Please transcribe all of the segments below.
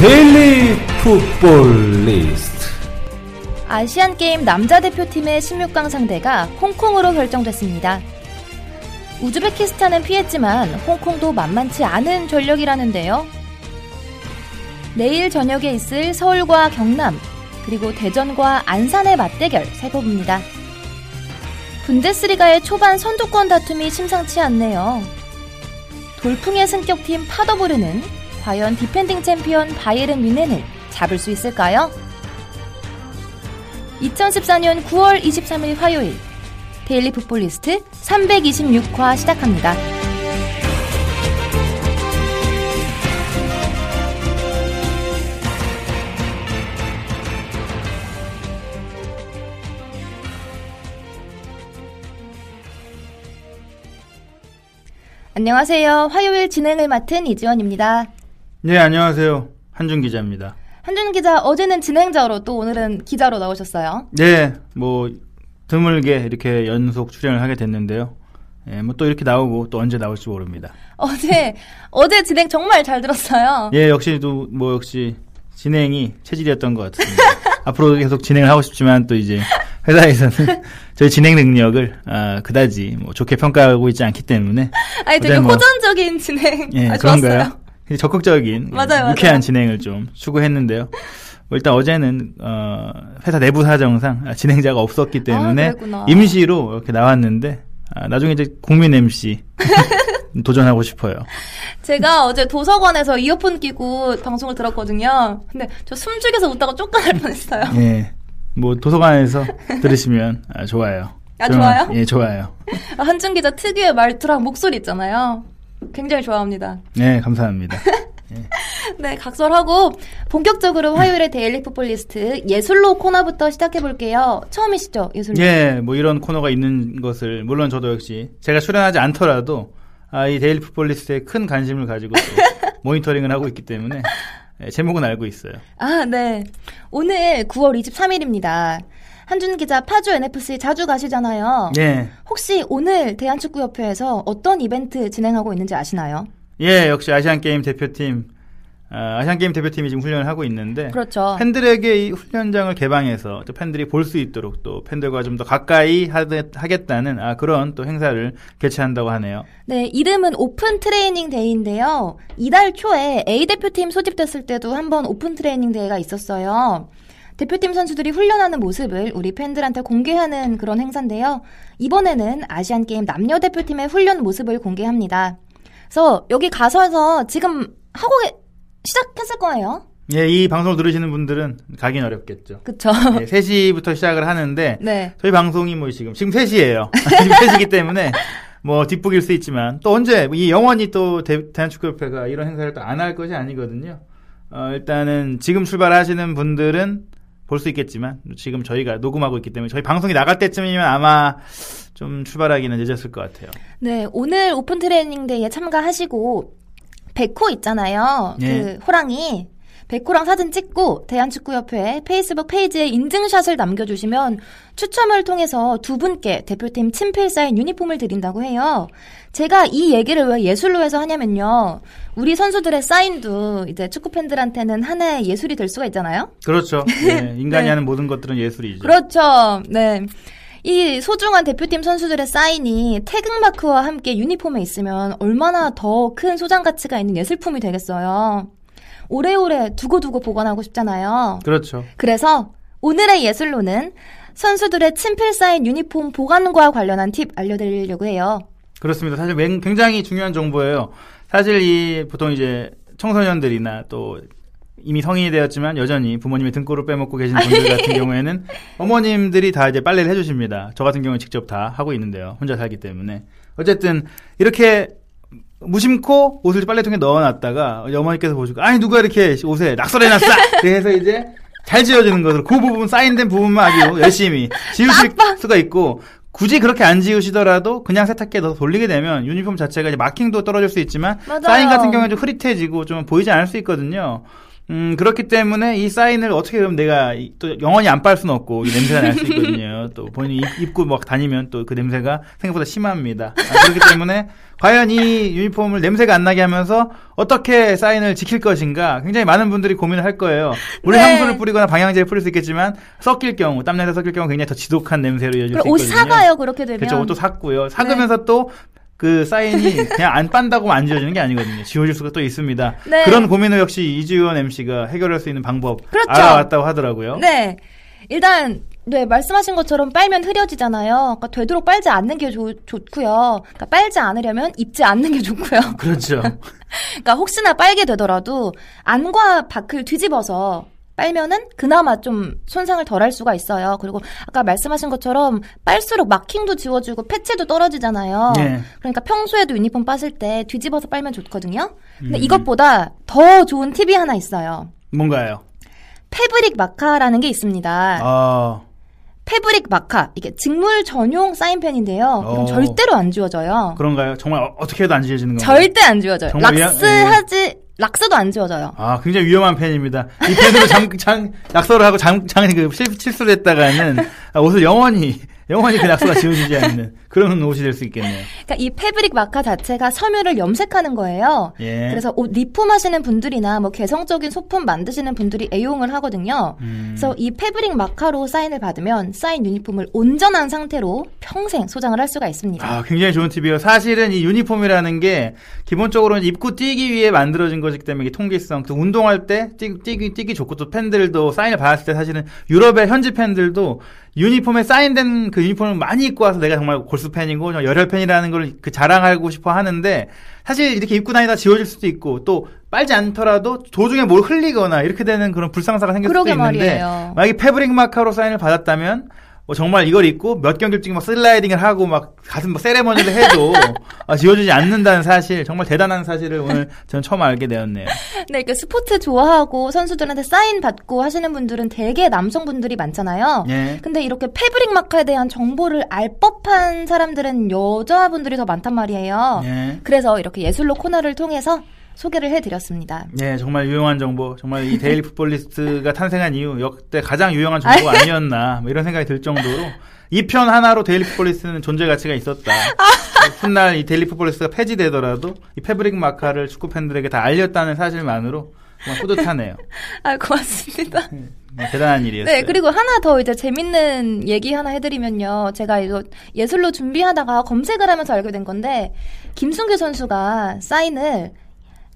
데일리 풋볼 리스트 아시안 게임 남자 대표팀의 16강 상대가 홍콩으로 결정됐습니다. 우즈베키스탄은 피했지만 홍콩도 만만치 않은 전력이라는데요. 내일 저녁에 있을 서울과 경남, 그리고 대전과 안산의 맞대결 살펴봅니다. 분데스리가의 초반 선두권 다툼이 심상치 않네요. 돌풍의 승격팀 파더보른은 과연 디펜딩 챔피언 바이에른 뮌헨을 잡을 수 있을까요? 2014년 9월 23일 화요일 데일리 풋볼리스트 326화 시작합니다. 안녕하세요. 화요일 진행을 맡은 이지원입니다. 네 안녕하세요 한준 기자입니다 한준 기자 어제는 진행자로 또 오늘은 기자로 나오셨어요. 네 뭐 드물게 이렇게 연속 출연을 하게 됐는데요 예, 뭐 또 이렇게 나오고 또 언제 나올지 모릅니다 어제 어제 진행 정말 잘 들었어요. 예 역시 또 뭐 역시 진행이 체질이었던 것 같습니다 앞으로 계속 진행을 하고 싶지만 또 이제 회사에서는 저희 진행 능력을 아, 그다지 뭐 좋게 평가하고 있지 않기 때문에 아니 되게 뭐- 호전적인 진행 예, 아, 좋았어요. 그런가요? 적극적인 맞아요, 예, 맞아요. 유쾌한 진행을 좀 추구했는데요. 뭐 일단 어제는 어, 회사 내부 사정상 아, 진행자가 없었기 때문에 아. 임시로 이렇게 나왔는데 아, 나중에 이제 국민 MC 도전하고 싶어요. 제가 어제 도서관에서 이어폰 끼고 방송을 들었거든요. 근데 저 숨죽여서 웃다가 쫓겨날 뻔했어요. 예, 뭐 도서관에서 들으시면 아, 좋아요. 아, 좋아요? 예, 좋아요. 한준 기자 특유의 말투랑 목소리 있잖아요. 굉장히 좋아합니다. 네, 감사합니다. 네, 각설하고 본격적으로 화요일의 데일리 풋볼리스트 예술로 코너부터 시작해 볼게요. 처음이시죠, 예술로? 예, 뭐 이런 코너가 있는 것을 물론 저도 역시 제가 출연하지 않더라도 아, 이 데일리 풋볼리스트에 큰 관심을 가지고 또 모니터링을 하고 있기 때문에 예, 제목은 알고 있어요. 아, 네. 오늘 9월 23일입니다. 한준 기자 파주 NFC 자주 가시잖아요. 예, 혹시 오늘 대한축구협회에서 어떤 이벤트 진행하고 있는지 아시나요? 예, 역시 아시안 게임 대표팀 아, 아시안 게임 대표팀이 지금 훈련을 하고 있는데 그렇죠. 팬들에게 이 훈련장을 개방해서 또 팬들이 볼 수 있도록 또 팬들과 좀 더 가까이 하겠다는 아, 그런 또 행사를 개최한다고 하네요. 네, 이름은 오픈 트레이닝 데이인데요. 이달 초에 A 대표팀 소집됐을 때도 한번 오픈 트레이닝 데이가 있었어요. 대표팀 선수들이 훈련하는 모습을 우리 팬들한테 공개하는 그런 행사인데요. 이번에는 아시안 게임 남녀 대표팀의 훈련 모습을 공개합니다. 그래서 여기 가셔서 지금 하고 계- 시작했을 거예요. 예, 이 방송을 들으시는 분들은 가긴 어렵겠죠. 그쵸? 예, 3시부터 시작을 하는데 네. 저희 방송이 뭐 지금 지금 3시예요. 지금 3시기 때문에 뭐 뒷북일 수 있지만 또 언제 이 영원히 또 대, 대한축구협회가 이런 행사를 또 안 할 것이 아니거든요. 어, 일단은 지금 출발하시는 분들은 볼 수 있겠지만 지금 저희가 녹음하고 있기 때문에 저희 방송이 나갈 때쯤이면 아마 좀 출발하기는 늦었을 것 같아요. 네, 오늘 오픈 트레이닝 데이에 참가하시고 백호 있잖아요. 예. 그 호랑이 백호랑 사진 찍고 대한축구협회 페이스북 페이지에 인증샷을 남겨주시면 추첨을 통해서 두 분께 대표팀 친필 사인 유니폼을 드린다고 해요. 제가 이 얘기를 왜 예술로 해서 하냐면요. 우리 선수들의 사인도 이제 축구 팬들한테는 하나의 예술이 될 수가 있잖아요. 그렇죠. 예, 인간이 네. 하는 모든 것들은 예술이죠. 그렇죠. 네. 이 소중한 대표팀 선수들의 사인이 태극마크와 함께 유니폼에 있으면 얼마나 더 큰 소장 가치가 있는 예술품이 되겠어요. 오래오래 두고두고 보관하고 싶잖아요. 그렇죠. 그래서 오늘의 예술로는 선수들의 친필 사인 유니폼 보관과 관련한 팁 알려드리려고 해요. 그렇습니다. 사실 맹- 굉장히 중요한 정보예요. 사실 이 보통 이제 청소년들이나 또 이미 성인이 되었지만 여전히 부모님의 등골을 빼먹고 계신 분들 같은 경우에는 어머님들이 다 이제 빨래를 해주십니다. 저 같은 경우는 직접 다 하고 있는데요. 혼자 살기 때문에. 어쨌든 이렇게 무심코 옷을 빨래통에 넣어놨다가 어머니께서 보시고 아니 누가 이렇게 옷에 낙서해놨어 그래서 이제 잘 지워주는 것으로 그 부분 사인된 부분만 아주 열심히 지우실 수가 있고 굳이 그렇게 안 지우시더라도 그냥 세탁기에 넣어서 돌리게 되면 유니폼 자체가 이제 마킹도 떨어질 수 있지만 맞아요. 사인 같은 경우는 좀 흐릿해지고 좀 보이지 않을 수 있거든요. 음, 그렇기 때문에 이 사인을 어떻게 그럼 내가 이- 또 영원히 안 빨 수는 없고 이 냄새가 날 수 있거든요. 또 본인이 입- 입고 막 다니면 또 그 냄새가 생각보다 심합니다. 아, 그렇기 때문에 과연 이 유니폼을 냄새가 안 나게 하면서 어떻게 사인을 지킬 것인가 굉장히 많은 분들이 고민을 할 거예요. 물론 네. 향수를 뿌리거나 방향제를 뿌릴 수 있겠지만 섞일 경우 땀 냄새 섞일 경우 굉장히 더 지독한 냄새로 이어질 수 그리고 옷 있거든요. 사가요 그렇게 되면. 그렇죠. 옷도 샀고요. 사그면서 또 그 사인이 그냥 안 빤다고 안 지워지는 게 아니거든요. 지워질 수가 또 있습니다. 네. 그런 고민을 역시 이지원 MC가 해결할 수 있는 방법 그렇죠. 알아왔다고 하더라고요. 네. 일단 네 말씀하신 것처럼 빨면 흐려지잖아요. 그러니까 되도록 빨지 않는 게 좋, 좋고요. 그러니까 빨지 않으려면 입지 않는 게 좋고요. 그렇죠. 그러니까 혹시나 빨게 되더라도 안과 밖을 뒤집어서 빨면은 그나마 좀 손상을 덜 할 수가 있어요. 그리고 아까 말씀하신 것처럼 빨수록 마킹도 지워지고 패치도 떨어지잖아요. 네. 그러니까 평소에도 유니폼 빠실 때 뒤집어서 빨면 좋거든요. 근데 음. 이것보다 더 좋은 팁이 하나 있어요. 뭔가요? 패브릭 마카라는 게 있습니다. 아, 패브릭 마카 이게 직물 전용 사인펜인데요. 이건 어. 절대로 안 지워져요. 그런가요? 정말 어- 어떻게 해도 안 지워지는 건가요? 절대 안 지워져요. 정말 위험- 락스하지 락스도 안 지워져요. 아, 굉장히 위험한 펜입니다. 이 펜으로 장, 장, 낙서를 하고 장, 장, 그, 실, 실수를 했다가는 아, 옷을 영원히, 영원히 그 낙서가 지워지지 않는 그런 옷이 될 수 있겠네요. 그러니까 이 패브릭 마카 자체가 섬유를 염색하는 거예요. 예. 그래서 옷 리폼하시는 분들이나 뭐 개성적인 소품 만드시는 분들이 애용을 하거든요. 음. 그래서 이 패브릭 마카로 사인을 받으면 사인 유니폼을 온전한 상태로 평생 소장을 할 수가 있습니다. 아, 굉장히 좋은 팁이에요. 사실은 이 유니폼이라는 게 기본적으로 입고 뛰기 위해 만들어진 것이기 때문에 이게 통기성, 또 운동할 때 뛰, 뛰기, 뛰기 좋고 또 팬들도 사인을 받았을 때 사실은 유럽의 현지 팬들도 유니폼에 사인된 그 유니폼을 많이 입고 와서 내가 정말 골수 팬이고 저 열혈 팬이라는 걸 그 자랑하고 싶어 하는데 사실 이렇게 입고 다니다 지워질 수도 있고 또 빨지 않더라도 도중에 뭘 흘리거나 이렇게 되는 그런 불상사가 생길 수도 있는데 말이에요. 만약에 패브릭 마카로 사인을 받았다면 뭐 정말 이걸 입고 몇 경기를 뛰고 막 슬라이딩을 하고 막 가슴 막 세레머니를 해도 아, 지워지지 않는다는 사실 정말 대단한 사실을 오늘 저는 처음 알게 되었네요. 네, 그 스포츠 좋아하고 선수들한테 사인 받고 하시는 분들은 대개 남성분들이 많잖아요. 예. 근데 이렇게 fabric marker에 대한 정보를 알 법한 사람들은 여자분들이 더 많단 말이에요. 예. 그래서 이렇게 예술로 코너를 통해서 소개를 해드렸습니다. 예, 정말 유용한 정보. 정말 이 데일리 풋볼리스트가 탄생한 이후 역대 가장 유용한 정보가 아니었나 뭐 이런 생각이 들 정도로 이 편 하나로 데일리 풋볼리스트는 존재 가치가 있었다. 훗날 이 데일리 풋볼리스트가 폐지되더라도 이 fabric marker를 축구 팬들에게 다 알렸다는 사실만으로 정말 뿌듯하네요. 아, 고맙습니다. 네, 대단한 일이었어요. 네, 그리고 하나 더 이제 재밌는 얘기 하나 해드리면요. 제가 이거 예술로 준비하다가 검색을 하면서 알게 된 건데, 김승규 선수가 사인을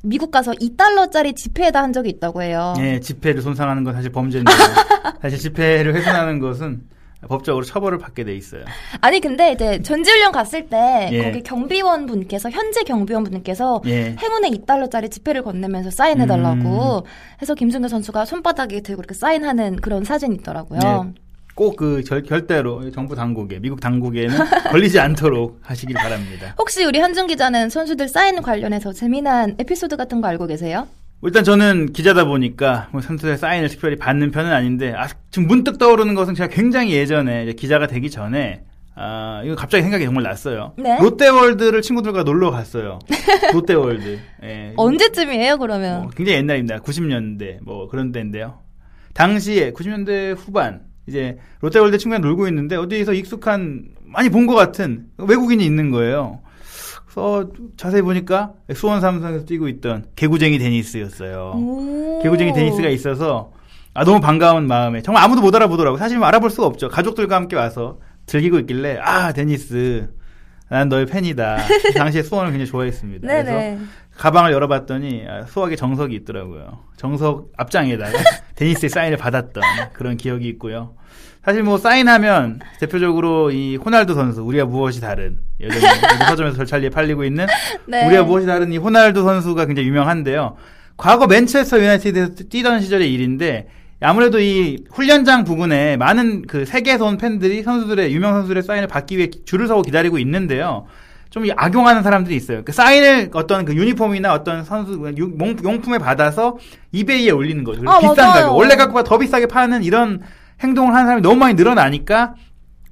미국 가서 2달러짜리 지폐에다 한 적이 있다고 해요. 예, 지폐를 손상하는 건 사실 범죄인데 사실 지폐를 훼손하는 것은 법적으로 처벌을 받게 돼 있어요. 아니 근데 이제 전지훈련 갔을 때 예. 거기 경비원 분께서 현재 경비원 분께서 예. 행운의 2달러짜리 지폐를 건네면서 사인해달라고 해서 김승규 선수가 손바닥에 들고 이렇게 사인하는 그런 사진이 있더라고요. 네. 꼭그 결대로 정부 당국에 미국 당국에는 걸리지 않도록 하시길 바랍니다. 혹시 우리 한준 기자는 선수들 사인 관련해서 재미난 에피소드 같은 거 알고 계세요? 일단 저는 기자다 보니까 뭐 선수의 사인을 특별히 받는 편은 아닌데 아, 지금 문득 떠오르는 것은 제가 굉장히 예전에 기자가 되기 전에 아 이거 갑자기 생각이 정말 났어요. 네? 롯데월드를 친구들과 놀러 갔어요. 롯데월드. 예. 언제쯤이에요 그러면? 뭐 굉장히 옛날입니다. 90년대 뭐 그런 때인데요. 당시에 90년대 후반 이제 롯데월드 친구랑 놀고 있는데 어디에서 익숙한 많이 본 것 같은 외국인이 있는 거예요. 그래서 자세히 보니까 수원 삼성에서 뛰고 있던 개구쟁이 데니스였어요. 오. 개구쟁이 데니스가 있어서 아 너무 반가운 마음에 정말 아무도 못 알아보더라고. 사실 뭐 알아볼 수가 없죠. 가족들과 함께 와서 즐기고 있길래 아 데니스 난 너의 팬이다. 당시에 수원을 굉장히 좋아했습니다. 그래서. 가방을 열어봤더니 아, 수학의 정석이 있더라고요. 정석 앞장에다가 데니스의 사인을 받았던 그런 기억이 있고요. 사실 뭐 사인하면 대표적으로 이 호날두 선수 우리가 무엇이 다른 여전히 서점에서 절찬리에 팔리고 있는 네. 우리가 무엇이 다른 이 호날두 선수가 굉장히 유명한데요. 과거 맨체스터 유나이티드에서 뛰던 시절의 일인데 아무래도 이 훈련장 부근에 많은 그 세계에서 온 팬들이 선수들의 유명 선수들의 사인을 받기 위해 줄을 서고 기다리고 있는데요. 좀 악용하는 사람들이 있어요. 그 사인을 어떤 그 유니폼이나 어떤 선수 용- 용품에 받아서 이베이에 올리는 거죠. 아, 비싼 맞아요. 가격, 원래 갖고보다 더 비싸게 파는 이런 행동을 하는 사람이 너무 많이 늘어나니까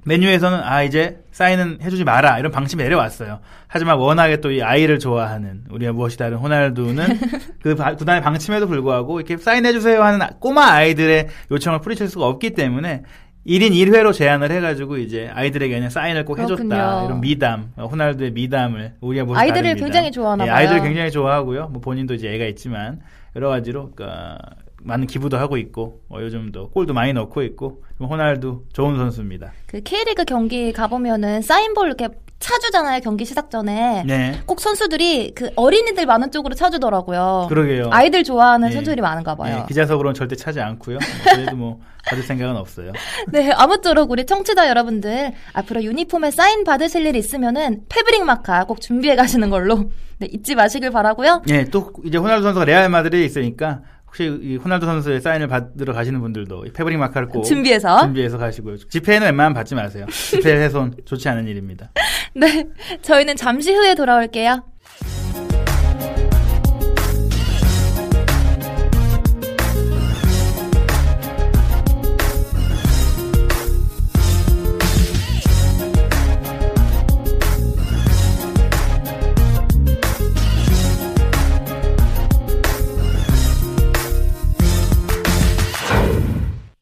메뉴에서는 아 이제 사인은 해주지 마라 이런 방침이 내려왔어요. 하지만 워낙에 또 이 아이를 좋아하는 우리가 무엇이 다른 호날두는 그 바- 구단의 방침에도 불구하고 이렇게 사인해주세요 하는 꼬마 아이들의 요청을 뿌리칠 수가 없기 때문에 1인 1회로 제안을 해가지고 이제 아이들에게는 사인을 꼭 해줬다 그렇군요. 이런 미담 어, 호날두의 미담을 우리가 무엇이 아이들을. 굉장히 좋아하나 예, 봐요. 아이들 굉장히 좋아하고요. 뭐 본인도 이제 애가 있지만 여러 가지로 그러니까 많은 기부도 하고 있고 어, 요즘도 골도 많이 넣고 있고 좀 호날두 좋은 선수입니다. 그 K리그 경기 가보면은 사인볼 이렇게 차주잖아요 경기 시작 전에 네. 꼭 선수들이 그 어린이들 많은 쪽으로 차주더라고요. 그러게요. 아이들 좋아하는 예. 선수들이 많은가 봐요. 네, 기자석으로는 절대 차지 않고요. 뭐 저희도 뭐 받을 생각은 없어요. 네, 아무쪼록 우리 청취자 여러분들 앞으로 유니폼에 사인 받으실 일 있으면은 패브릭 마카 꼭 준비해 가시는 걸로 네, 잊지 마시길 바라고요. 네, 또 이제 호날두 선수가 레알 마드리드에 있으니까 혹시 이 호날두 선수의 사인을 받으러 가시는 분들도 이 패브릭 마카를 꼭 준비해서. 준비해서 가시고요. 집회는 웬만하면 받지 마세요. 집회 훼손 좋지 않은 일입니다. 네, 저희는 잠시 후에 돌아올게요.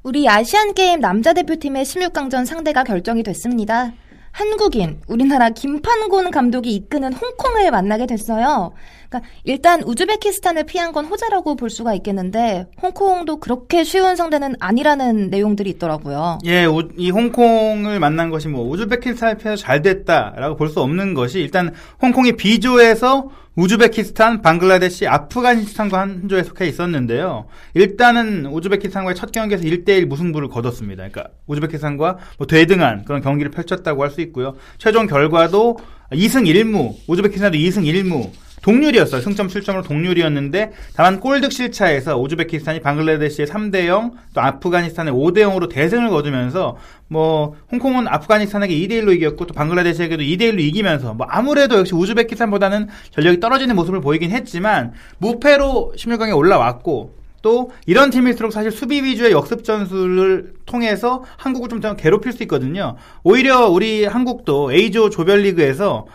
우리 아시안게임 남자 대표팀의 16강전 상대가 결정이 됐습니다. 한국인, 우리나라 김판곤 감독이 이끄는 홍콩을 만나게 됐어요. 그러니까 일단 우즈베키스탄을 피한 건 호자라고 볼 수가 있겠는데 홍콩도 그렇게 쉬운 상대는 아니라는 내용들이 있더라고요. 예, 우- 이 홍콩을 만난 것이 뭐 우즈베키스탄에 비해서 잘 됐다라고 볼 수 없는 것이 일단 홍콩이 B조에서 우즈베키스탄, 방글라데시, 아프가니스탄과 한 조에 속해 있었는데요. 일단은 우즈베키스탄과의 첫 경기에서 1대1 무승부를 거뒀습니다. 그러니까 우즈베키스탄과 뭐 대등한 그런 경기를 펼쳤다고 할 수 있고요. 최종 결과도 2승 1무, 우즈베키스탄도 2승 1무, 동률이었어요. 승점 7점으로 동률이었는데 다만 골 득 실 차에서 우즈베키스탄이 방글라데시의 3대 0, 또 아프가니스탄의 5대 0으로 대승을 거두면서 뭐 홍콩은 아프가니스탄에게 2대 1로 이겼고 또 방글라데시에게도 2대 1로 이기면서 뭐 아무래도 역시 우즈베키스탄보다는 전력이 떨어지는 모습을 보이긴 했지만 무패로 16강에 올라왔고 또 이런 팀일수록 사실 수비 위주의 역습 전술을 통해서 한국을 좀더 괴롭힐 수 있거든요. 오히려 우리 한국도 A조 조별리그에서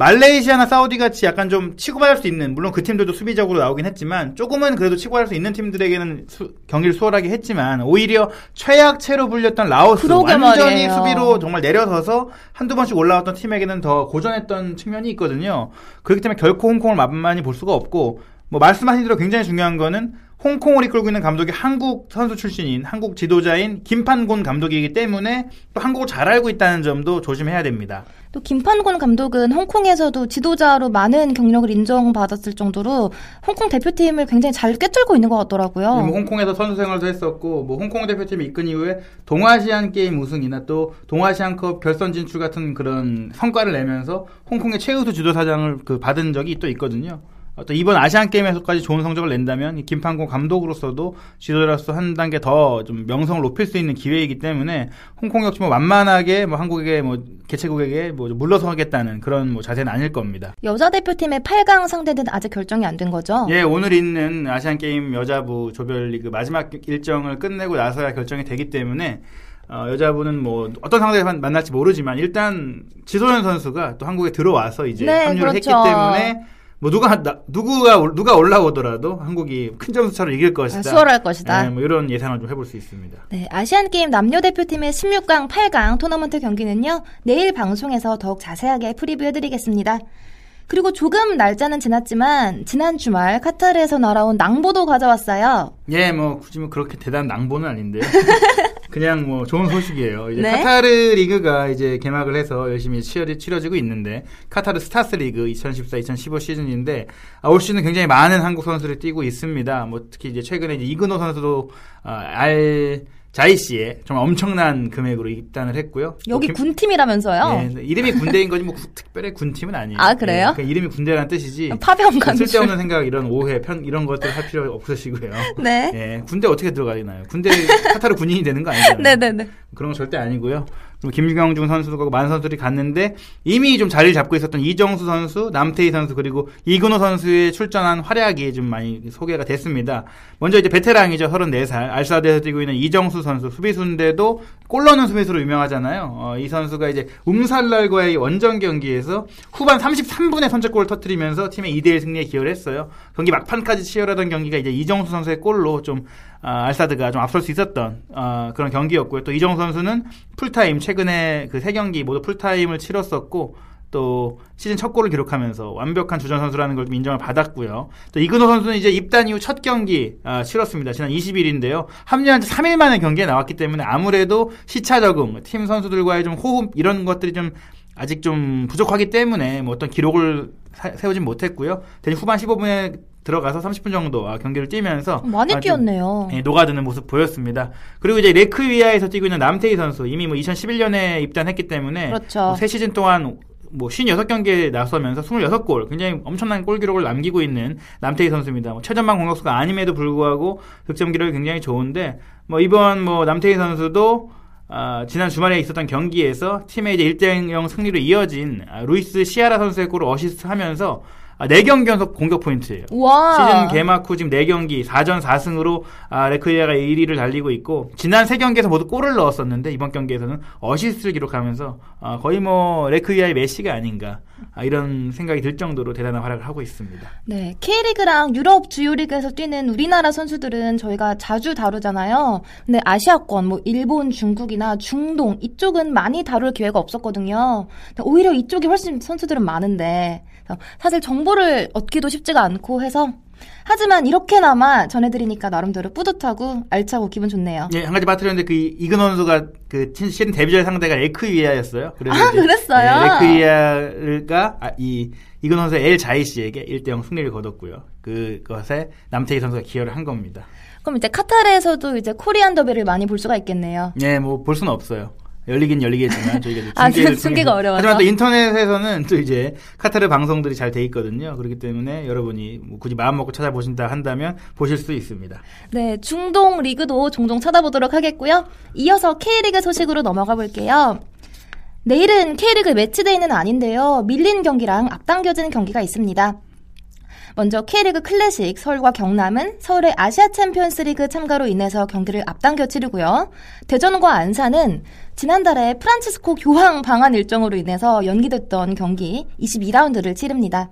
말레이시아나 사우디 같이 약간 좀 치고받을 수 있는 물론 그 팀들도 수비적으로 나오긴 했지만 조금은 그래도 치고받을 수 있는 팀들에게는 수- 경기를 수월하게 했지만 오히려 최약체로 불렸던 라오스 완전히 말이에요. 수비로 정말 내려서서 한두 번씩 올라왔던 팀에게는 더 고전했던 측면이 있거든요. 그렇기 때문에 결코 홍콩을 만만히 볼 수가 없고 뭐 말씀하신 대로 굉장히 중요한 거는 홍콩을 이끌고 있는 감독이 한국 선수 출신인 한국 지도자인 김판곤 감독이기 때문에 또 한국을 잘 알고 있다는 점도 조심해야 됩니다. 또 김판곤 감독은 홍콩에서도 지도자로 많은 경력을 인정받았을 정도로 홍콩 대표팀을 굉장히 잘 꿰뚫고 있는 것 같더라고요. 뭐 홍콩에서 선수 생활도 했었고 뭐 홍콩 대표팀이 이끈 이후에 동아시안 게임 우승이나 또 동아시안컵 결선 진출 같은 그런 성과를 내면서 홍콩의 최우수 지도사장을 그 받은 적이 또 있거든요. 또 이번 아시안 게임에서까지 좋은 성적을 낸다면 이 김판곤 감독으로서도 지도자로서 한 단계 더 좀 명성을 높일 수 있는 기회이기 때문에 홍콩 역시 뭐 만만하게 뭐 한국에게 뭐 개최국에게 뭐 물러서겠다는 그런 뭐 자세는 아닐 겁니다. 여자 대표팀의 8강 상대는 아직 결정이 안 된 거죠? 예, 오늘 있는 아시안 게임 여자부 조별리그 마지막 일정을 끝내고 나서야 결정이 되기 때문에 어, 여자부는 뭐 어떤 상대를 만- 만날지 모르지만 일단 지소연 선수가 또 한국에 들어와서 이제 네, 합류를 그렇죠. 했기 때문에 뭐 누가 나- 누구가 올- 누가 올라오더라도 한국이 큰 점수 차로 이길 것이다. 아, 수월할 것이다. 예, 뭐 이런 예상을 좀 해볼 수 있습니다. 네, 아시안 게임 남녀 대표팀의 16강, 8강 토너먼트 경기는요, 내일 방송에서 더욱 자세하게 preview해드리겠습니다. 그리고 조금 날짜는 지났지만, 지난 주말 카타르에서 날아온 낭보도 가져왔어요. 예, 뭐 굳이 뭐 그렇게 대단한 낭보는 아닌데요. 그냥 뭐 좋은 소식이에요. 이제 네. 카타르 리그가 이제 개막을 해서 열심히 치러, 치러지고 있는데 카타르 스타스 리그 2014-2015 시즌인데 아, 올 시즌 굉장히 많은 한국 선수를 뛰고 있습니다. 뭐 특히 이제 최근에 이제 이근호 선수도 아, 알 자이 씨의 정말 엄청난 금액으로 입단을 했고요. 여기 또 김- 군팀이라면서요? 네, 이름이 군대인 거지 뭐 구- 특별히 군팀은 아니에요. 아, 그래요? 네, 그러니까 이름이 군대라는 뜻이지. 파병 가는 줄. 쓸데없는 생각 이런 오해 편 이런 것들 할 필요 없으시고요. 네. 예, 군대 어떻게 들어가나요? 군대 카타르 군인이 되는 거 아니잖아요. 네네네. 그런 거 절대 아니고요. 그리고 김경중 선수도 많은 선수들이 갔는데 이미 좀 자리를 잡고 있었던 이정수 선수, 남태희 선수 그리고 이근호 선수의 출전한 활약이 좀 많이 소개가 됐습니다. 먼저 이제 베테랑이죠. 34살 알사드에서 뛰고 있는 이정수 선수 수비수인데도 골 넣는 수비수로 유명하잖아요. 어, 이 선수가 이제 움살랄과의 원정 경기에서 후반 33분에 선제골을 터뜨리면서 팀의 2대1 승리에 기여를 했어요. 경기 막판까지 치열하던 경기가 이제 이정수 선수의 골로 좀 아, 알사드가 좀 앞설 수 있었던 아, 그런 경기였고요. 또 이정수 선수는 풀타임 최근에 그 세 경기 모두 풀타임을 치렀었고 또 시즌 첫 골을 기록하면서 완벽한 주전 선수라는 걸좀 인정을 받았고요. 또 이근호 선수는 이제 입단 이후 첫 경기 아, 치렀습니다. 지난 20일인데요. 합류한 지 3일 만에 경기에 나왔기 때문에 아무래도 시차 적응, 팀 선수들과의 좀 호흡 이런 것들이 좀 아직 좀 부족하기 때문에 뭐 어떤 기록을 사- 세우진 못했고요. 대신 후반 15분에 들어가서 30분 정도 아, 경기를 뛰면서 많이 아, 좀 뛰었네요. 예, 녹아드는 모습 보였습니다. 그리고 이제 레크위아에서 뛰고 있는 남태희 선수 이미 뭐 2011년에 입단했기 때문에 그렇죠. 뭐 3시즌 동안 뭐 56경기에 나서면서 26골 굉장히 엄청난 골 기록을 남기고 있는 남태희 선수입니다. 뭐 최전방 공격수가 아님에도 불구하고 득점 기록이 굉장히 좋은데 뭐 이번 뭐 남태희 선수도 아, 지난 주말에 있었던 경기에서 팀의 이제 1대0 승리로 이어진 아, 루이스 세아라 선수의 골을 어시스트하면서 아, 4경기 연속 공격 포인트예요. 와. 시즌 개막 후 지금 4경기 4전 4승으로 아, 레크위야가 1위를 달리고 있고 지난 3경기에서 모두 골을 넣었었는데 이번 경기에서는 어시스트를 기록하면서 아, 거의 뭐 레크위야의 메시가 아닌가 아, 이런 생각이 들 정도로 대단한 활약을 하고 있습니다. 네, K리그랑 유럽 주요 리그에서 뛰는 우리나라 선수들은 저희가 자주 다루잖아요. 근데 아시아권, 뭐 일본, 중국이나 중동 이쪽은 많이 다룰 기회가 없었거든요. 오히려 이쪽이 훨씬 선수들은 많은데 사실 정보를 얻기도 쉽지가 않고 해서 하지만 이렇게나마 전해드리니까 나름대로 뿌듯하고 알차고 기분 좋네요. 예, 한 가지 빠뜨렸는데 그 이근호 선수가 그 시- 시즌 데뷔전 상대가 레크리아였어요. 그래서 아, 그랬어요? 예, 레크리아가 아, 이 이근호 선수의 엘 자이 씨에게 1대0 승리를 거뒀고요. 그것에 남태희 선수가 기여를 한 겁니다. 그럼 이제 카타르에서도 이제 코리안 더비를 많이 볼 수가 있겠네요. 네, 뭐볼 수는 없어요. 열리긴 열리겠지만 저희가 이제 아, 중계를 중계가 어려워서? 하지만 또 인터넷에서는 또 이제 카타르 방송들이 잘 돼 있거든요. 그렇기 때문에 여러분이 뭐 굳이 마음 먹고 찾아보신다 한다면 보실 수 있습니다. 네, 중동 리그도 종종 찾아보도록 하겠고요. 이어서 K리그 소식으로 넘어가 볼게요. 내일은 K리그 match day는 아닌데요. 밀린 경기랑 앞당겨진 경기가 있습니다. 먼저 K리그 클래식 서울과 경남은 서울의 아시아 챔피언스 리그 참가로 인해서 경기를 앞당겨 치르고요. 대전과 안산은 지난달에 프란치스코 교황 방한 일정으로 인해서 연기됐던 경기 22라운드를 치릅니다.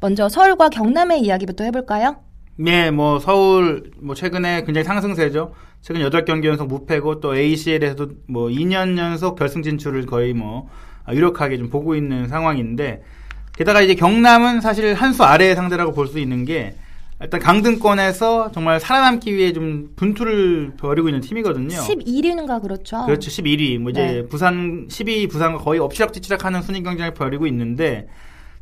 먼저 서울과 경남의 이야기부터 해볼까요? 네, 뭐 서울 뭐 최근에 굉장히 상승세죠. 최근 8경기 연속 무패고 또 ACL에서도 뭐 2년 연속 결승 진출을 거의 뭐 아, 유력하게 좀 보고 있는 상황인데 게다가 이제 경남은 사실 한 수 아래의 상대라고 볼 수 있는 게 일단 강등권에서 정말 살아남기 위해 좀 분투를 벌이고 있는 팀이거든요. 11위인가 그렇죠. 그렇죠. 11위. 뭐 이제 네. 부산 12위 부산과 거의 엎치락뒤치락하는 순위 경쟁을 벌이고 있는데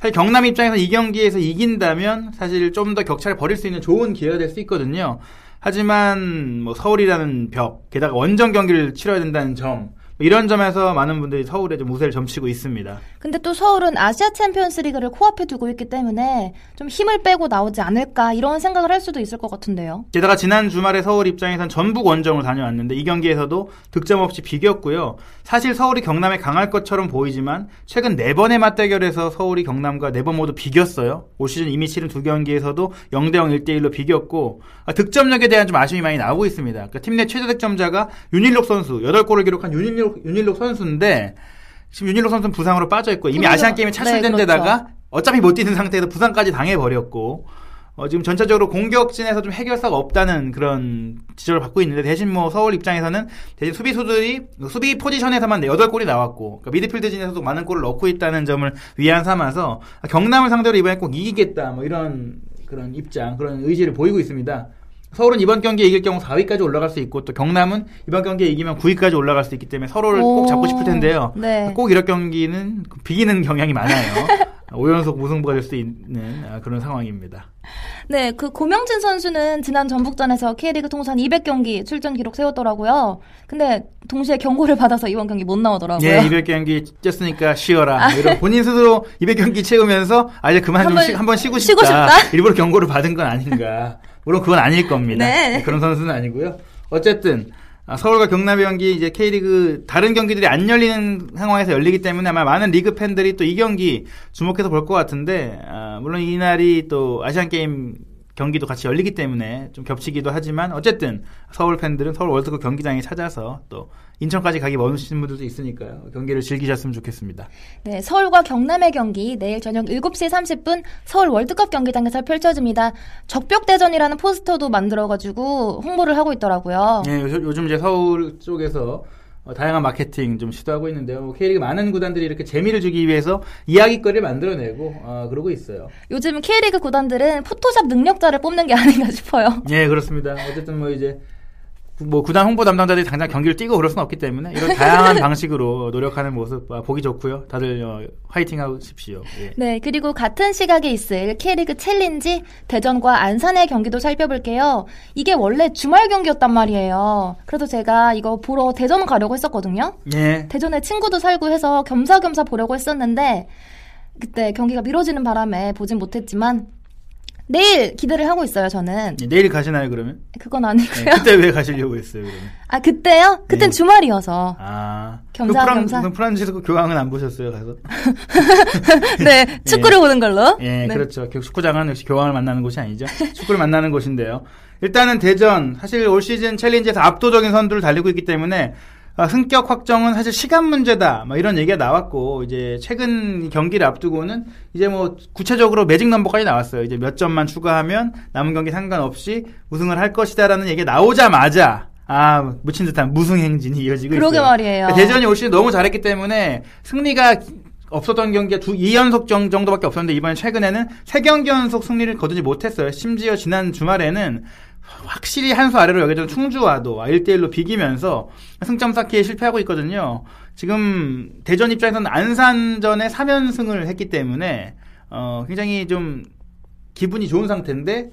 사실 경남 입장에서 이 경기에서 이긴다면 사실 좀 더 격차를 벌일 수 있는 좋은 기회가 될 수 있거든요. 하지만 뭐 서울이라는 벽, 게다가 원정 경기를 치러야 된다는 점뭐 이런 점에서 많은 분들이 서울에 좀 우세를 점치고 있습니다. 근데 또 서울은 아시아 챔피언스 리그를 코앞에 두고 있기 때문에 좀 힘을 빼고 나오지 않을까 이런 생각을 할 수도 있을 것 같은데요. 게다가 지난 주말에 서울 입장에선 전북 원정을 다녀왔는데 이 경기에서도 득점 없이 비겼고요. 사실 서울이 경남에 강할 것처럼 보이지만 최근 네 번의 맞대결에서 서울이 경남과 네번 모두 비겼어요. 올 시즌 이미 치른 두 경기에서도 0대0 1대1로 비겼고 아, 득점력에 대한 좀 아쉬움이 많이 나오고 있습니다. 그러니까 팀 내 최대 득점자가 윤일록 선수 8골을 기록한 윤일록, 윤일록 선수인데 지금 윤일록 선수는 부상으로 빠져 있고 이미 그렇죠. 아시안 게임에 차출된 네, 그렇죠. 데다가 어차피 못 뛰는 상태에서 부상까지 당해 버렸고 어, 지금 전체적으로 공격진에서 좀 해결사가 없다는 그런 지적을 받고 있는데 대신 뭐 서울 입장에서는 대신 수비수들이 수비 포지션에서만 8골이 나왔고 그러니까 미드필드진에서도 많은 골을 넣고 있다는 점을 위안 삼아서 경남을 상대로 이번에 꼭 이기겠다 뭐 이런 그런 입장 그런 의지를 보이고 있습니다. 서울은 이번 경기에 이길 경우 4위까지 올라갈 수 있고 또 경남은 이번 경기에 이기면 9위까지 올라갈 수 있기 때문에 서로를 꼭 잡고 싶을 텐데요. 네. 꼭 이럴 경기는 비기는 경향이 많아요. 5연속 무승부가 될 수 있는 아, 그런 상황입니다. 네, 그 고명진 선수는 지난 전북전에서 K리그 통산 200경기 출전 기록 세웠더라고요. 근데 동시에 경고를 받아서 이번 경기 못 나오더라고요. 예, 200경기 뛰었으니까 쉬어라. 뭐 이런 본인 스스로 200경기 채우면서 아 이제 그만 좀 한번 쉬, 쉬고 쉬고 싶다. 싶다? 일부러 경고를 받은 건 아닌가. 물론 그건 아닐 겁니다. 네. 그런 선수는 아니고요. 어쨌든 아, 서울과 경남의 경기 이제 K리그 다른 경기들이 안 열리는 상황에서 열리기 때문에 아마 많은 리그 팬들이 또 이 경기 주목해서 볼 것 같은데 아, 물론 이날이 또 아시안 게임 경기도 같이 열리기 때문에 좀 겹치기도 하지만 어쨌든 서울 팬들은 서울 월드컵 경기장에 찾아서 또 인천까지 가기 먼으신 분들도 있으니까요. 경기를 즐기셨으면 좋겠습니다. 네, 서울과 경남의 경기 내일 저녁 7시 30분 서울 월드컵 경기장에서 펼쳐집니다. 적벽대전이라는 포스터도 만들어가지고 홍보를 하고 있더라고요. 예, 요즘, 요즘 이제 서울 쪽에서 어, 다양한 마케팅 좀 시도하고 있는데요. 뭐 K리그 많은 구단들이 이렇게 재미를 주기 위해서 이야기거리를 만들어내고 어, 그러고 있어요. 요즘 K리그 구단들은 포토샵 능력자를 뽑는 게 아닌가 싶어요. 예, 그렇습니다. 어쨌든 뭐 이제 구- 뭐 구단 홍보 담당자들이 당장 경기를 뛰고 그럴 수는 없기 때문에 이런 다양한 방식으로 노력하는 모습 아, 보기 좋고요. 다들 어, 화이팅 하십시오. 예. 네, 그리고 같은 시각에 있을 K리그 챌린지 대전과 안산의 경기도 살펴볼게요. 이게 원래 주말 경기였단 말이에요. 그래서 제가 이거 보러 대전 가려고 했었거든요. 예. 대전에 친구도 살고 해서 겸사겸사 보려고 했었는데 그때 경기가 미뤄지는 바람에 보진 못했지만 내일 기대를 하고 있어요, 저는. 예, 내일 가시나요, 그러면? 그건 예, 아니고요. 그때 왜 가시려고 했어요, 그러면? 아, 그때요? 그땐 네. 주말이어서. 아. 겸사겸사. 그 프란, 프란치스코 교황은 안 보셨어요, 가서? 네, 축구를 보는 걸로. 예, 네. 그렇죠. 그 축구장은 역시 교황을 만나는 곳이 아니죠. 축구를 만나는 곳인데요. 일단은 대전, 사실 올 시즌 챌린지에서 압도적인 선두를 달리고 있기 때문에 아, 승격 확정은 사실 시간 문제다. 뭐 이런 얘기가 나왔고 이제 최근 경기를 앞두고는 이제 뭐 구체적으로 매직 넘버까지 나왔어요. 이제 몇 점만 추가하면 남은 경기 상관없이 우승을 할 것이다라는 얘기가 나오자마자 아 묻힌 듯한 무승 행진이 이어지고 그러게 있어요. 말이에요. 그러니까 대전이 올 시즌 너무 잘했기 때문에 승리가 없었던 경기가 두 2연속 정, 정도밖에 없었는데 이번에 최근에는 3경기 연속 승리를 거두지 못했어요. 심지어 지난 주말에는 확실히 한 수 아래로 여겨진 충주와도 1대1로 비기면서 승점 쌓기에 실패하고 있거든요. 지금 대전 입장에서는 안산전에 3연승을 했기 때문에 어, 굉장히 좀 기분이 좋은 상태인데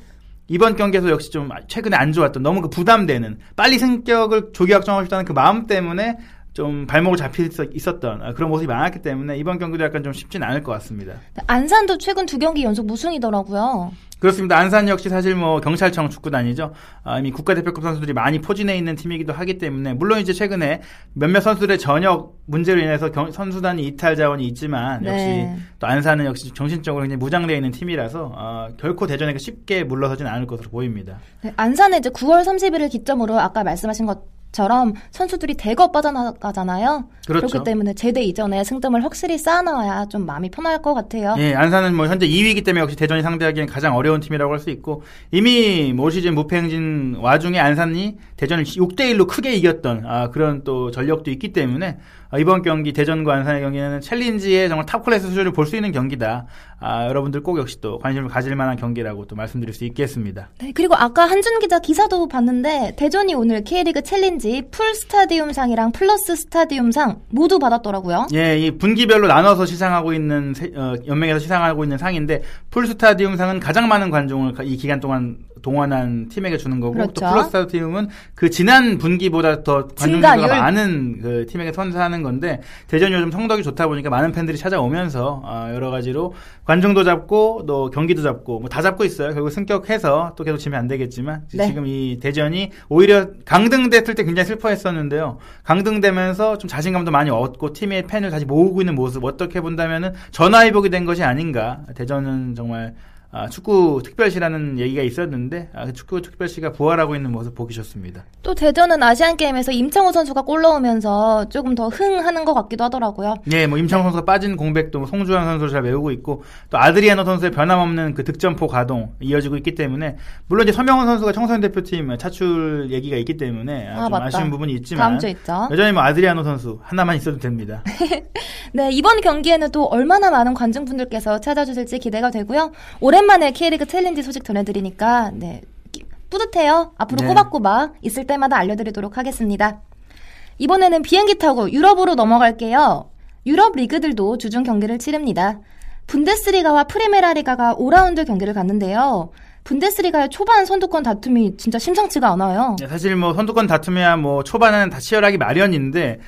이번 경기에서 역시 좀 최근에 안 좋았던 너무 그 부담되는 빨리 승격을 조기 확정하고 싶다는 그 마음 때문에 좀 발목을 잡혀 있었- 있었던 아, 그런 모습이 많았기 때문에 이번 경기도 약간 좀 쉽지는 않을 것 같습니다. 안산도 최근 두 경기 연속 무승이더라고요. 그렇습니다. 안산 역시 사실 뭐 경찰청 축구단이죠. 아, 이미 국가대표급 선수들이 많이 포진해 있는 팀이기도 하기 때문에 물론 이제 최근에 몇몇 선수들의 전역 문제로 인해서 경- 선수단이 이탈 자원이 있지만 역시 네. 또 안산은 역시 정신적으로 굉장히 무장되어 있는 팀이라서 어, 결코 대전에게 쉽게 물러서진 않을 것으로 보입니다. 네, 안산은 이제 9월 30일을 기점으로 아까 말씀하신 것 처럼 선수들이 대거 빠져나가잖아요. 그렇죠. 그렇기 때문에 제대 이전에 승점을 확실히 쌓아놔야 좀 마음이 편할 것 같아요. 예, 안산은 뭐 현재 2위이기 때문에 역시 대전이 상대하기엔 가장 어려운 팀이라고 할 수 있고 이미 올 시즌 무패 행진 와중에 안산이 대전을 6대 1로 크게 이겼던 아, 그런 또 전력도 있기 때문에 아, 이번 경기 대전과 안산의 경기는 챌린지의 정말 top class 수준을 볼 수 있는 경기다. 아, 여러분들 꼭 역시 또 관심을 가질 만한 경기라고 또 말씀드릴 수 있겠습니다. 네, 그리고 아까 한준 기자 기사도 봤는데 대전이 오늘 K리그 챌린지 Full Stadium상이랑 Plus Stadium상 모두 받았더라고요. 예, 이 분기별로 나눠서 시상하고 있는 세- 어, 연맹에서 시상하고 있는 상인데 Full Stadium상은 가장 많은 관중을 가- 이 기간 동안 동원한 팀에게 주는 거고 또 그렇죠. Plus Stadium은 그 지난 분기보다 더 관중 증가율. 수가 많은 그 팀에게 선사하는 건데 대전이 요즘 성적이 좋다 보니까 많은 팬들이 찾아오면서 어, 여러 가지로 관중도 잡고 또 경기도 잡고 뭐 다 잡고 있어요. 결국 승격해서 또 계속 지면 안 되겠지만 네. 지금 이 대전이 오히려 강등됐을 때 굉장히 슬퍼했었는데요. 강등되면서 좀 자신감도 많이 얻고 팀의 팬을 다시 모으고 있는 모습 어떻게 본다면은 전화위복이 된 것이 아닌가. 대전은 정말 아, 축구 특별시라는 얘기가 있었는데 아, 그 축구 특별시가 부활하고 있는 모습 보기 좋습니다. 또 대전은 아시안 게임에서 임창호 선수가 골 넣으면서 조금 더 흥하는 것 같기도 하더라고요. 예, 뭐 임창호 선수가 빠진 공백도 뭐 송주환 선수를 잘 메우고 있고 또 아드리아노 선수의 변함없는 그 득점포 가동 이어지고 있기 때문에 물론 이제 서명훈 선수가 청소년 대표팀 차출 얘기가 있기 때문에 아, 아, 좀. 아쉬운 부분이 있지만. 여전히 뭐 아드리아노 선수 하나만 있어도 됩니다. 네, 이번 경기에는 또 얼마나 많은 관중분들께서 찾아주실지 기대가 되고요. 오랜 만에 K리그 챌린지 소식 전해드리니까, 네. 뿌듯해요. 앞으로 네. 꼬박꼬박 있을 때마다 알려드리도록 하겠습니다. 이번에는 비행기 타고 유럽으로 넘어갈게요. 유럽 리그들도 주중 경기를 치릅니다. 분데스리가와 프리메라 리가가 5라운드 경기를 갔는데요. 분데스리가의 초반 선두권 다툼이 진짜 심상치가 않아요. 네, 사실 뭐 선두권 다투면 뭐 초반에는 다 치열하기 마련인데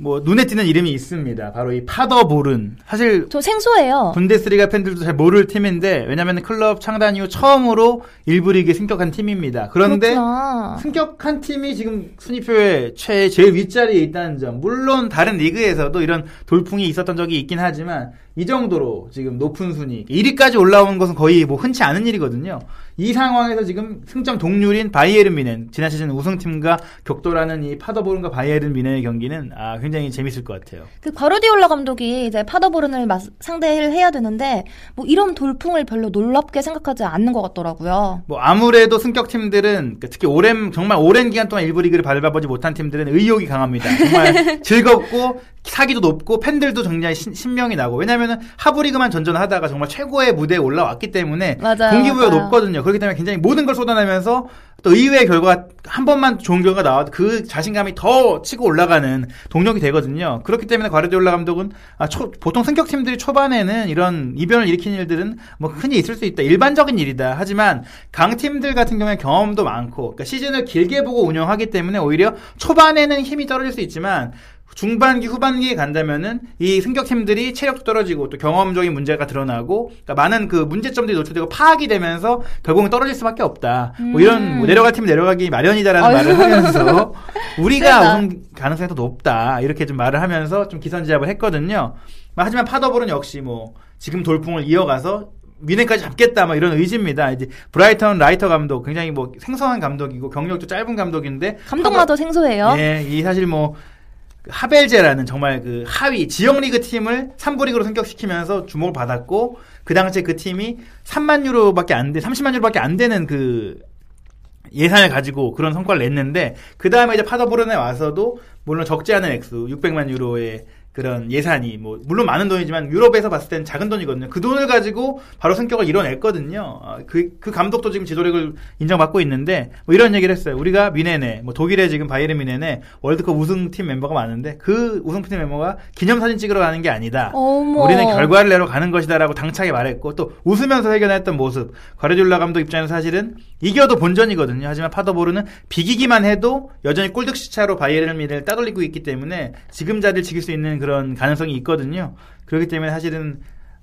뭐 눈에 띄는 이름이 있습니다. 바로 이 파더볼은 사실 저 생소해요. 분데스리가 팬들도 잘 모를 팀인데 왜냐하면 클럽 창단 이후 처음으로 일부 리그에 승격한 팀입니다. 그런데 그렇구나. 승격한 팀이 지금 순위표의 최 제일 윗자리에 있다는 점. 물론 다른 리그에서도 이런 돌풍이 있었던 적이 있긴 하지만 이 정도로 지금 높은 순위 1위까지 올라오는 것은 거의 뭐 흔치 않은 일이거든요. 이 상황에서 지금 승점 동률인 바이에른 미넨 지난 시즌 우승팀과 격돌하는 이 파더보른과 바이에른 미넨의 경기는 아 굉장히 재밌을 것 같아요. 그 과르디올라 감독이 이제 파더보른을 마- 상대를 해야 되는데 뭐 이런 돌풍을 별로 놀랍게 생각하지 않는 것 같더라고요. 뭐 아무래도 승격 팀들은 그러니까 특히 오랜 정말 오랜 기간 동안 일부 리그를 밟아보지 못한 팀들은 의욕이 강합니다. 정말 즐겁고 사기도 높고 팬들도 굉장히 신, 신명이 나고 왜냐하면 하부 리그만 전전하다가 정말 최고의 무대에 올라왔기 때문에 맞아요, 동기부여가 맞아요. 높거든요. 그렇기 때문에 굉장히 모든 걸 쏟아내면서 또 의외의 결과 한 번만 좋은 결과가 나와도 그 자신감이 더 치고 올라가는 동력이 되거든요. 그렇기 때문에 과르디올라 감독은 아, 초- 보통 승격 팀들이 초반에는 이런 이변을 일으키는 일들은 뭐 흔히 있을 수 있다. 일반적인 일이다. 하지만 강팀들 같은 경우에 경험도 많고 그러니까 시즌을 길게 보고 운영하기 때문에 오히려 초반에는 힘이 떨어질 수 있지만 중반기 후반기에 간다면은 이 승격팀들이 체력도 떨어지고 또 경험적인 문제가 드러나고 그러니까 많은 그 문제점들이 노출되고 파악이 되면서 결국은 떨어질 수밖에 없다. 뭐 이런 뭐 내려갈 팀이 내려가기 마련이다라는 아유. 말을 하면서 우리가. 우승 가능성이 더 높다 이렇게 좀 말을 하면서 좀 기선제압을 했거든요. 하지만 파더보른 역시 뭐 지금 돌풍을 이어가서 뮌헨까지 잡겠다 뭐 이런 의지입니다. 이제 브라이텐라이터 감독 굉장히 뭐 생소한 감독이고 경력도 짧은 감독인데 감독마다 생소해요. 예, 이 사실 뭐 하벨제라는 정말 그 하위 지역 리그 팀을 3부 리그로 승격시키면서 주목을 받았고 그 당시에 그 팀이 3만 유로밖에 안 돼, 30만 유로밖에 안 되는 그 예산을 가지고 그런 성과를 냈는데 그 다음에 이제 파더보른에 와서도 물론 적지 않은 액수 600만 유로의 그런 예산이 뭐 물론 많은 돈이지만 유럽에서 봤을 때는 작은 돈이거든요. 그 돈을 가지고 바로 성격을 이뤄냈거든요. 아, 그, 그 감독도 지금 지도력을 인정받고 있는데 뭐 이런 얘기를 했어요. 우리가 미네네 뭐 독일에 지금 바이에른 미네네 월드컵 우승팀 멤버가 많은데 그 우승팀 멤버가 기념사진 찍으러 가는 게 아니다. 어머. 우리는 결과를 내러 가는 것이다라고 당차게 말했고 또 웃으면서 회견했던 모습 과르디올라 감독 입장에서 사실은 이겨도 본전이거든요. 하지만 파더보르는 비기기만 해도 여전히 꼴득시 차로 바이에른 미네를 따돌리고 있기 때문에 지금 자리를 지킬 수 있는 그런 가능성이 있거든요. 그렇기 때문에 사실은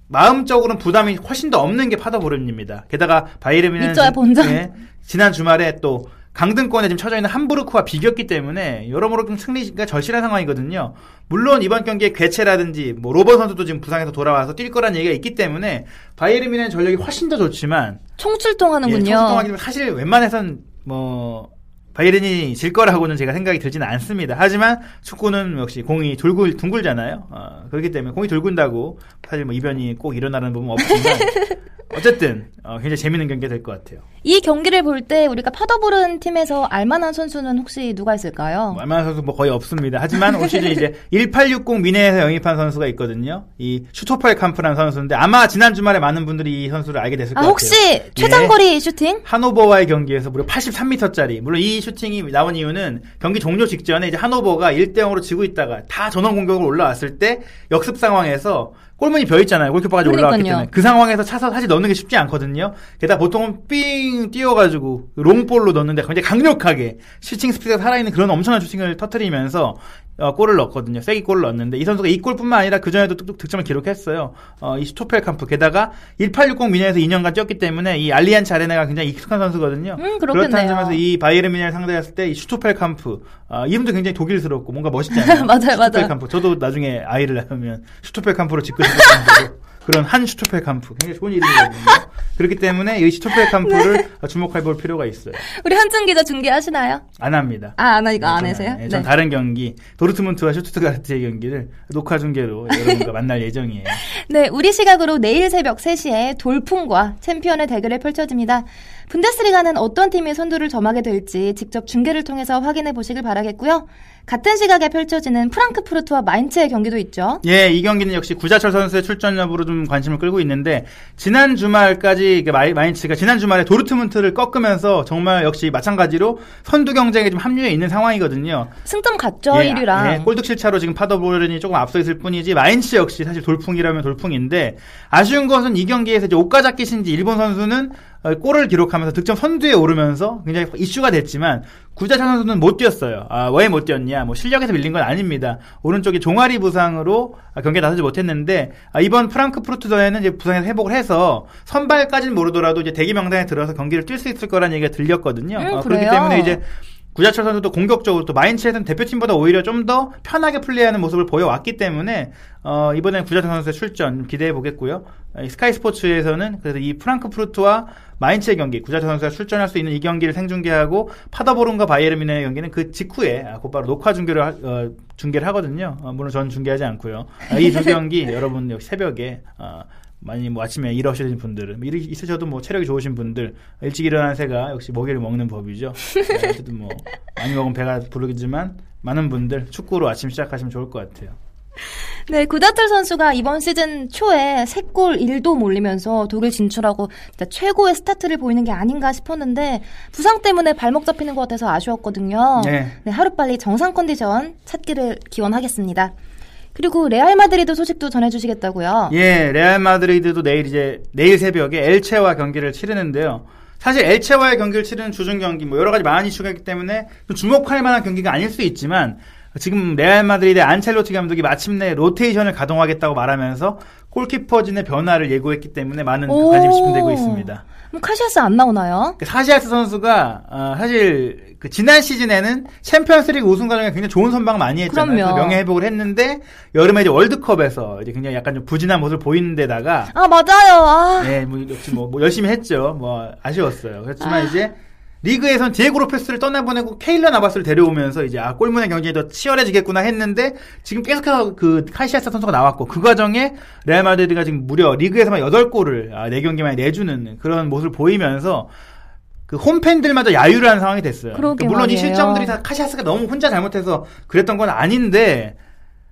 마음적으로는 부담이 훨씬 더 없는 게 파더보른입니다. 게다가 바이에른 미네는 있어야 지- 본전. 예, 지난 주말에 또 강등권에 지금 처져 있는 함부르크와 비겼기 때문에 여러모로 좀 승리가 절실한 상황이거든요. 물론 이번 경기에 괴체라든지 뭐 로버 선수도 지금 부상에서 돌아와서 뛸 거란 얘기가 있기 때문에 바이에른 미네는 전력이 훨씬 더 좋지만 예, 총출동하는군요. 청소통하기 때문에 사실 웬만해선 뭐 바이에른이 질 거라고는 제가 생각이 들지는 않습니다. 하지만 축구는 역시 공이 둥글, 둥글잖아요. 어, 그렇기 때문에 공이 둥근다고 사실 뭐 이변이 꼭 일어나는 부분은 없지만 어쨌든 어, 굉장히 재밌는 경기가 될것 같아요. 이 경기를 볼 때 우리가 파더보른 팀에서 알만한 선수는 혹시 누가 있을까요? 뭐 알만한 선수 뭐 거의 없습니다. 하지만 올 시즌 이제 1860 뮌헨에서 영입한 선수가 있거든요. 이 슈토펠 캄프라는 선수인데 아마 지난 주말에 많은 분들이 이 선수를 알게 됐을 것아 같아요. 혹시 최장거리 슈팅? 하노버와의 경기에서 무려 83m짜리. 물론 이 슈팅이 나온 이유는 경기 종료 직전에 이제 하노버가 1대 0으로 지고 있다가 다 전원 공격으로 올라왔을 때 역습 상황에서 골문이 비어 있잖아요. 골키퍼까지 올라왔기. 때문에 그 상황에서 차서 사실 넣는 게 쉽지 않거든요. 게다가 보통은 삥 띄워가지고 롱볼로 넣는데 굉장히 강력하게 슈팅 스피드가 살아있는 그런 엄청난 슈팅을 터트리면서 어, 골을 넣었거든요. 쐐기 골을 넣었는데 이 선수가 이 골뿐만 아니라 그 전에도 뚝뚝 득점을 기록했어요. 어, 이 슈토펠 캄프 게다가 1860 뮌헨에서 2년간 뛰었기 때문에 이 알리안츠 아레나가 굉장히 익숙한 선수거든요. 음. 그렇다는 점에서 이 바이에른 뮌헨을 상대했을 때 이 슈토펠 캄프 어, 이름도 굉장히 독일스럽고 뭔가 멋있잖아요. 맞아요, 슈토펠 맞아요. 캄프. 저도 나중에 아이를 낳으면 슈토펠 캄프로 짓고 싶을 정도로 그런 한 슈토펠 캄프 굉장히 좋은 이름이거든요. 그렇기 때문에 이 슈토펠 캄프를 네. 주목해 볼 필요가 있어요. 우리 한준 기자 중계하시나요? 안 합니다. 아, 안 하니까 안 하세요? 예, 전 다른 경기 도르트문트와 슈투트가르트의 경기를 녹화 중계로 여러분과 만날 예정이에요. 네, 우리 시각으로 내일 새벽 3시에 돌풍과 챔피언의 대결이 펼쳐집니다. 분데스리가는 어떤 팀이 선두를 점하게 될지 직접 중계를 통해서 확인해 보시길 바라겠고요. 같은 시각에 펼쳐지는 프랑크푸르트와 마인츠의 경기도 있죠. 예, 이 경기는 역시 구자철 선수의 출전 여부로 좀 관심을 끌고 있는데 지난 주말까지 마이, 마인츠가 지난 주말에 도르트문트를 꺾으면서 정말 역시 마찬가지로 선두 경쟁에 좀 합류해 있는 상황이거든요. 승점 같죠, 예, 1위랑. 예, 골득실 차로 지금 파더보른이 조금 앞서 있을 뿐이지 마인츠 역시 사실 돌풍이라면 돌풍인데 아쉬운 것은 이 경기에서 이제 오카자키 신지 일본 선수는 어, 골을 기록하면서 득점 선두에 오르면서 굉장히 이슈가 됐지만 구자철 선수는 못 뛰었어요. 아, 왜 못 뛰었냐? 뭐 실력에서 밀린 건 아닙니다. 오른쪽에 종아리 부상으로 경기에 나서지 못했는데 아, 이번 프랑크푸르트전에는 이제 부상에서 회복을 해서 선발까지는 모르더라도 이제 대기 명단에 들어서 경기를 뛸 수 있을 거라는 얘기가 들렸거든요. 음, 어, 그렇기? 때문에 이제 구자철 선수도 공격적으로 또 마인츠에서는 대표팀보다 오히려 좀 더 편하게 플레이하는 모습을 보여왔기 때문에 어, 이번엔 구자철 선수의 출전 기대해 보겠고요. 이 스카이 스포츠에서는 그래서 이 프랑크푸르트와 마인츠의 경기, 구자철 선수가 출전할 수 있는 이 경기를 생중계하고 파더보른과 바이에른 뮌헨의 경기는 그 직후에 아, 곧바로 녹화 중계를 하, 어, 중계를 하거든요. 어, 물론 저는 중계하지 않고요. 아, 이두 경기 여러분 역시 새벽에 어, 많이 뭐 아침에 일하시는 분들은 일 있으셔도 뭐 체력이 좋으신 분들 일찍 일어난 새가 역시 먹이를 먹는 법이죠. 네, 어쨌든 뭐 많이 먹으면 배가 부르겠지만 많은 분들 축구로 아침 시작하시면 좋을 것 같아요. 네, 구자철 선수가 이번 시즌 초에 3골 1도움 올리면서 독일 진출하고 진짜 최고의 스타트를 보이는 게 아닌가 싶었는데 부상 때문에 발목 잡히는 것 같아서 아쉬웠거든요. 네. 네, 하루빨리 정상 컨디션 찾기를 기원하겠습니다. 그리고 레알 마드리드 소식도 전해주시겠다고요. 예, 레알 마드리드도 내일 이제 내일 새벽에 엘체와 경기를 치르는데요. 사실 엘체와의 경기를 치르는 주중 경기 뭐 여러 가지 많은 이슈가 있기 때문에 좀 주목할 만한 경기가 아닐 수 있지만 지금 레알 마드리드의 안첼로티 감독이 마침내 로테이션을 가동하겠다고 말하면서 골키퍼진의 변화를 예고했기 때문에 많은 오. 관심이 집중되고 있습니다. 그럼 카시아스 안 나오나요? 그 사시아스 선수가 어, 사실 그 지난 시즌에는 챔피언스리그 우승 과정에 굉장히 좋은 선방 많이 했잖아요. 명예 회복을 했는데 여름에 이제 월드컵에서 이제 굉장히 약간 좀 부진한 모습을 보이는 데다가 아, 맞아요. 아. 네, 뭐 역시 뭐, 뭐 열심히 했죠. 뭐 아쉬웠어요. 그렇지만 이제 리그에선 디에고 로페스를 떠나보내고 케일러 나바스를 데려오면서 이제 아 골문의 경쟁이 더 치열해지겠구나 했는데 지금 계속해서 그 카시아스 선수가 나왔고 그 과정에 레알 마드리드가 지금 무려 리그에서만 8골을 아, 4경기만에 내주는 그런 모습을 보이면서 그 홈팬들마저 야유를 하는 상황이 됐어요. 그러니까 물론 이 말이에요. 실점들이 다 카시아스가 너무 혼자 잘못해서 그랬던 건 아닌데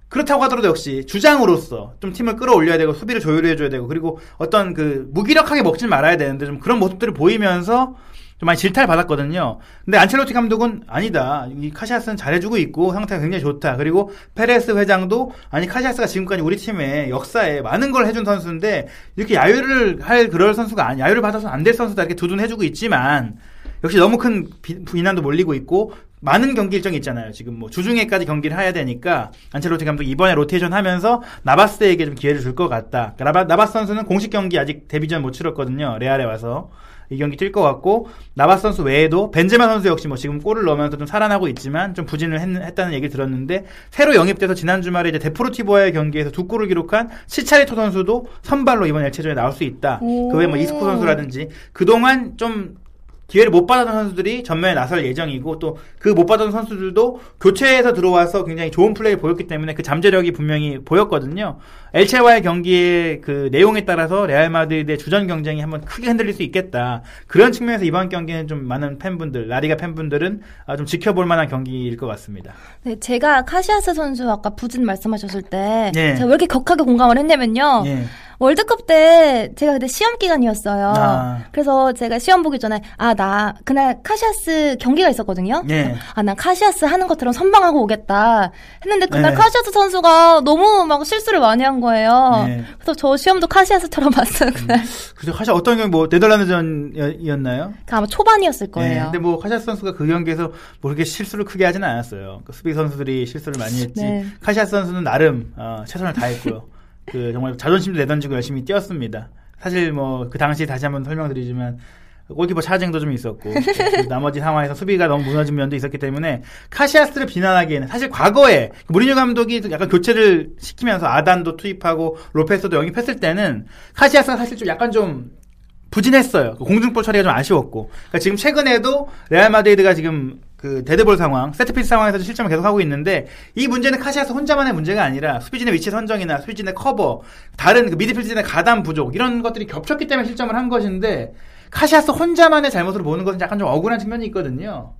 그렇다고 하더라도 역시 주장으로서 좀 팀을 끌어올려야 되고 수비를 조율해줘야 되고 그리고 어떤 그 무기력하게 먹질 말아야 되는데 좀 그런 모습들을 보이면서 좀 많이 질타를 받았거든요. 근데 안첼로티 감독은 아니다. 이 카시아스는 잘해주고 있고 상태가 굉장히 좋다. 그리고 페레스 회장도 아니 카시아스가 지금까지 우리 팀의 역사에 많은 걸 해준 선수인데 이렇게 야유를 할 그럴 선수가 아니 야유를 받아서 안 될 선수다 이렇게 두둔해주고 있지만 역시 너무 큰 비, 비난도 몰리고 있고 많은 경기 일정이 있잖아요. 지금 뭐 주중에까지 경기를 해야 되니까 안첼로티 감독 이번에 로테이션 하면서 나바스에게 좀 기회를 줄 것 같다. 그러니까 나바, 나바스 선수는 공식 경기 아직 데뷔전 못 치렀거든요. 레알에 와서. 이 경기 뛸 것 같고 나바스 선수 외에도 벤제마 선수 역시 뭐 지금 골을 넣으면서 좀 살아나고 있지만 좀 부진을 했, 다는 얘기를 들었는데 새로 영입돼서 지난 주말에 이제 데프로티보와의 경기에서 두 골을 기록한 시차리토 선수도 선발로 이번 엘체전에 나올 수 있다. 오. 그 외에 뭐 이스코 선수라든지 그동안 좀 기회를 못 받았던 선수들이 전면에 나설 예정이고 또 그 못 받았던 선수들도 교체해서 들어와서 굉장히 좋은 플레이를 보였기 때문에 그 잠재력이 분명히 보였거든요. 엘체와의 경기의 그 내용에 따라서 레알 마드리드의 주전 경쟁이 한번 크게 흔들릴 수 있겠다. 그런 측면에서 이번 경기는 좀 많은 팬분들, 라리가 팬분들은 아, 좀 지켜볼 만한 경기일 것 같습니다. 네, 제가 카시아스 선수 아까 부진 말씀하셨을 때 예. 제가 왜 이렇게 격하게 공감을 했냐면요. 예. 월드컵 때 제가 그때 시험 기간이었어요. 아. 그래서 제가 시험 보기 전에 아 나 그날 카시아스 경기가 있었거든요. 예. 아난 카시아스 하는 것처럼 선방하고 오겠다 했는데 그날 네. 카시아스 선수가 너무 막 실수를 많이 한 거예요. 네. 그래서 저 시험도 카시아스처럼 봤어요 그날. 그죠. 사실 어떤 경기 뭐 네덜란드전이었나요? 그 아마 초반이었을 네, 거예요. 근데 뭐 카시아스 선수가 그 경기에서 뭐 그렇게 실수를 크게 하진 않았어요. 그 수비 선수들이 실수를 많이 했지. 네. 카시아스 선수는 나름 어, 최선을 다했고요. 그 정말 자존심도 내던지고 열심히 뛰었습니다. 사실 뭐 그 당시 다시 한번 설명드리지만 골키퍼 차징도 좀 있었고 그 나머지 상황에서 수비가 너무 무너진 면도 있었기 때문에 카시아스를 비난하기에는 사실 과거에 무리뉴 감독이 약간 교체를 시키면서 아단도 투입하고 로페스도 영입했을 때는 카시아스가 사실 좀 약간 좀 부진했어요. 그 공중볼 처리가 좀 아쉬웠고. 그러니까 지금 최근에도 레알 마드리드가 지금 그 데드볼 상황, 세트피스 상황에서 실점을 계속하고 있는데 이 문제는 카시아스 혼자만의 문제가 아니라 수비진의 위치 선정이나 수비진의 커버, 다른 그 미드필드진의 가담 부족 이런 것들이 겹쳤기 때문에 실점을 한 것인데 카시아스 혼자만의 잘못으로 보는 것은 약간 좀 억울한 측면이 있거든요.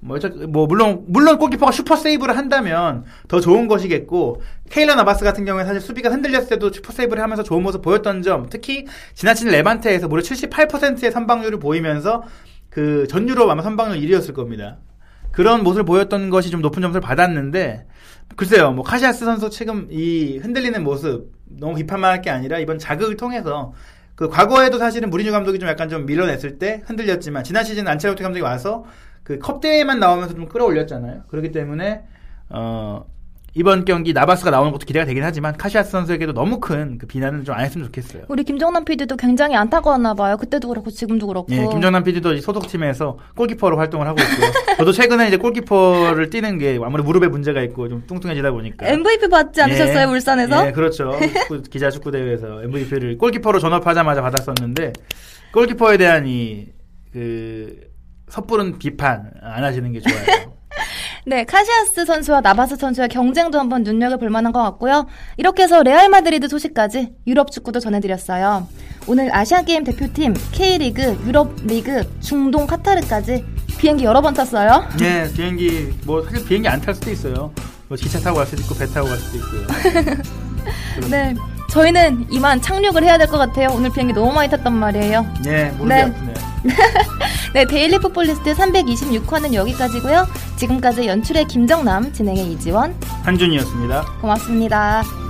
뭐, 저, 뭐, 물론, 물론 골키퍼가 슈퍼 세이브를 한다면 더 좋은 것이겠고, 케일러 나바스 같은 경우에 사실 수비가 흔들렸을 때도 슈퍼 세이브를 하면서 좋은 모습 보였던 점, 특히 지나친 레반테에서 무려 78%의 선방률을 보이면서 그 전 유럽 아마 선방률 1위였을 겁니다. 그런 모습을 보였던 것이 좀 높은 점수를 받았는데, 글쎄요, 뭐, 카시아스 선수 지금 이 흔들리는 모습, 너무 비판만 할 게 아니라 이번 자극을 통해서 그 과거에도 사실은 무리뉴 감독이 좀 약간 좀 밀어냈을 때 흔들렸지만 지난 시즌 안첼로티 감독이 와서 그 컵 대회만 나오면서 좀 끌어올렸잖아요. 그렇기 때문에 어 이번 경기 나바스가 나오는 것도 기대가 되긴 하지만 카시아스 선수에게도 너무 큰 그 비난은 좀안 했으면 좋겠어요. 우리 김정남 PD도 굉장히 안타까웠나 봐요. 그때도 그렇고 지금도 그렇고. 예, 김정남 PD도 소속팀에서 골키퍼로 활동을 하고 있고요. 저도 최근에 이제 골키퍼를 뛰는 게 아무래도 무릎에 문제가 있고 좀 뚱뚱해지다 보니까. MVP 받지 않으셨어요, 예, 울산에서? 예, 그렇죠. 축구- 기자 축구 대회에서 MVP를 골키퍼로 전업하자마자 받았었는데 골키퍼에 대한 이그 섣부른 비판 안 하시는 게 좋아요. 네, 카시아스 선수와 나바스 선수의 경쟁도 한번 눈여겨볼 만한 것 같고요. 이렇게 해서 레알 마드리드 소식까지 유럽 축구도 전해드렸어요. 오늘 아시안게임 대표팀, K리그, 유럽 리그, 중동 카타르까지 비행기 여러 번 탔어요. 예, 비행기 뭐 사실 비행기 안 탈 수도 있어요. 뭐 기차 타고 갈 수도 있고 배 타고 갈 수도 있고요. 네, 저희는 이만 착륙을 해야 될 것 같아요. 오늘 비행기 너무 많이 탔단 말이에요. 예, 모르게 네. 아프네요. 네, 데일리 풋볼리스트 326화는 여기까지고요. 지금까지 연출의 김정남, 진행의 이지원, 한준이었습니다. 고맙습니다.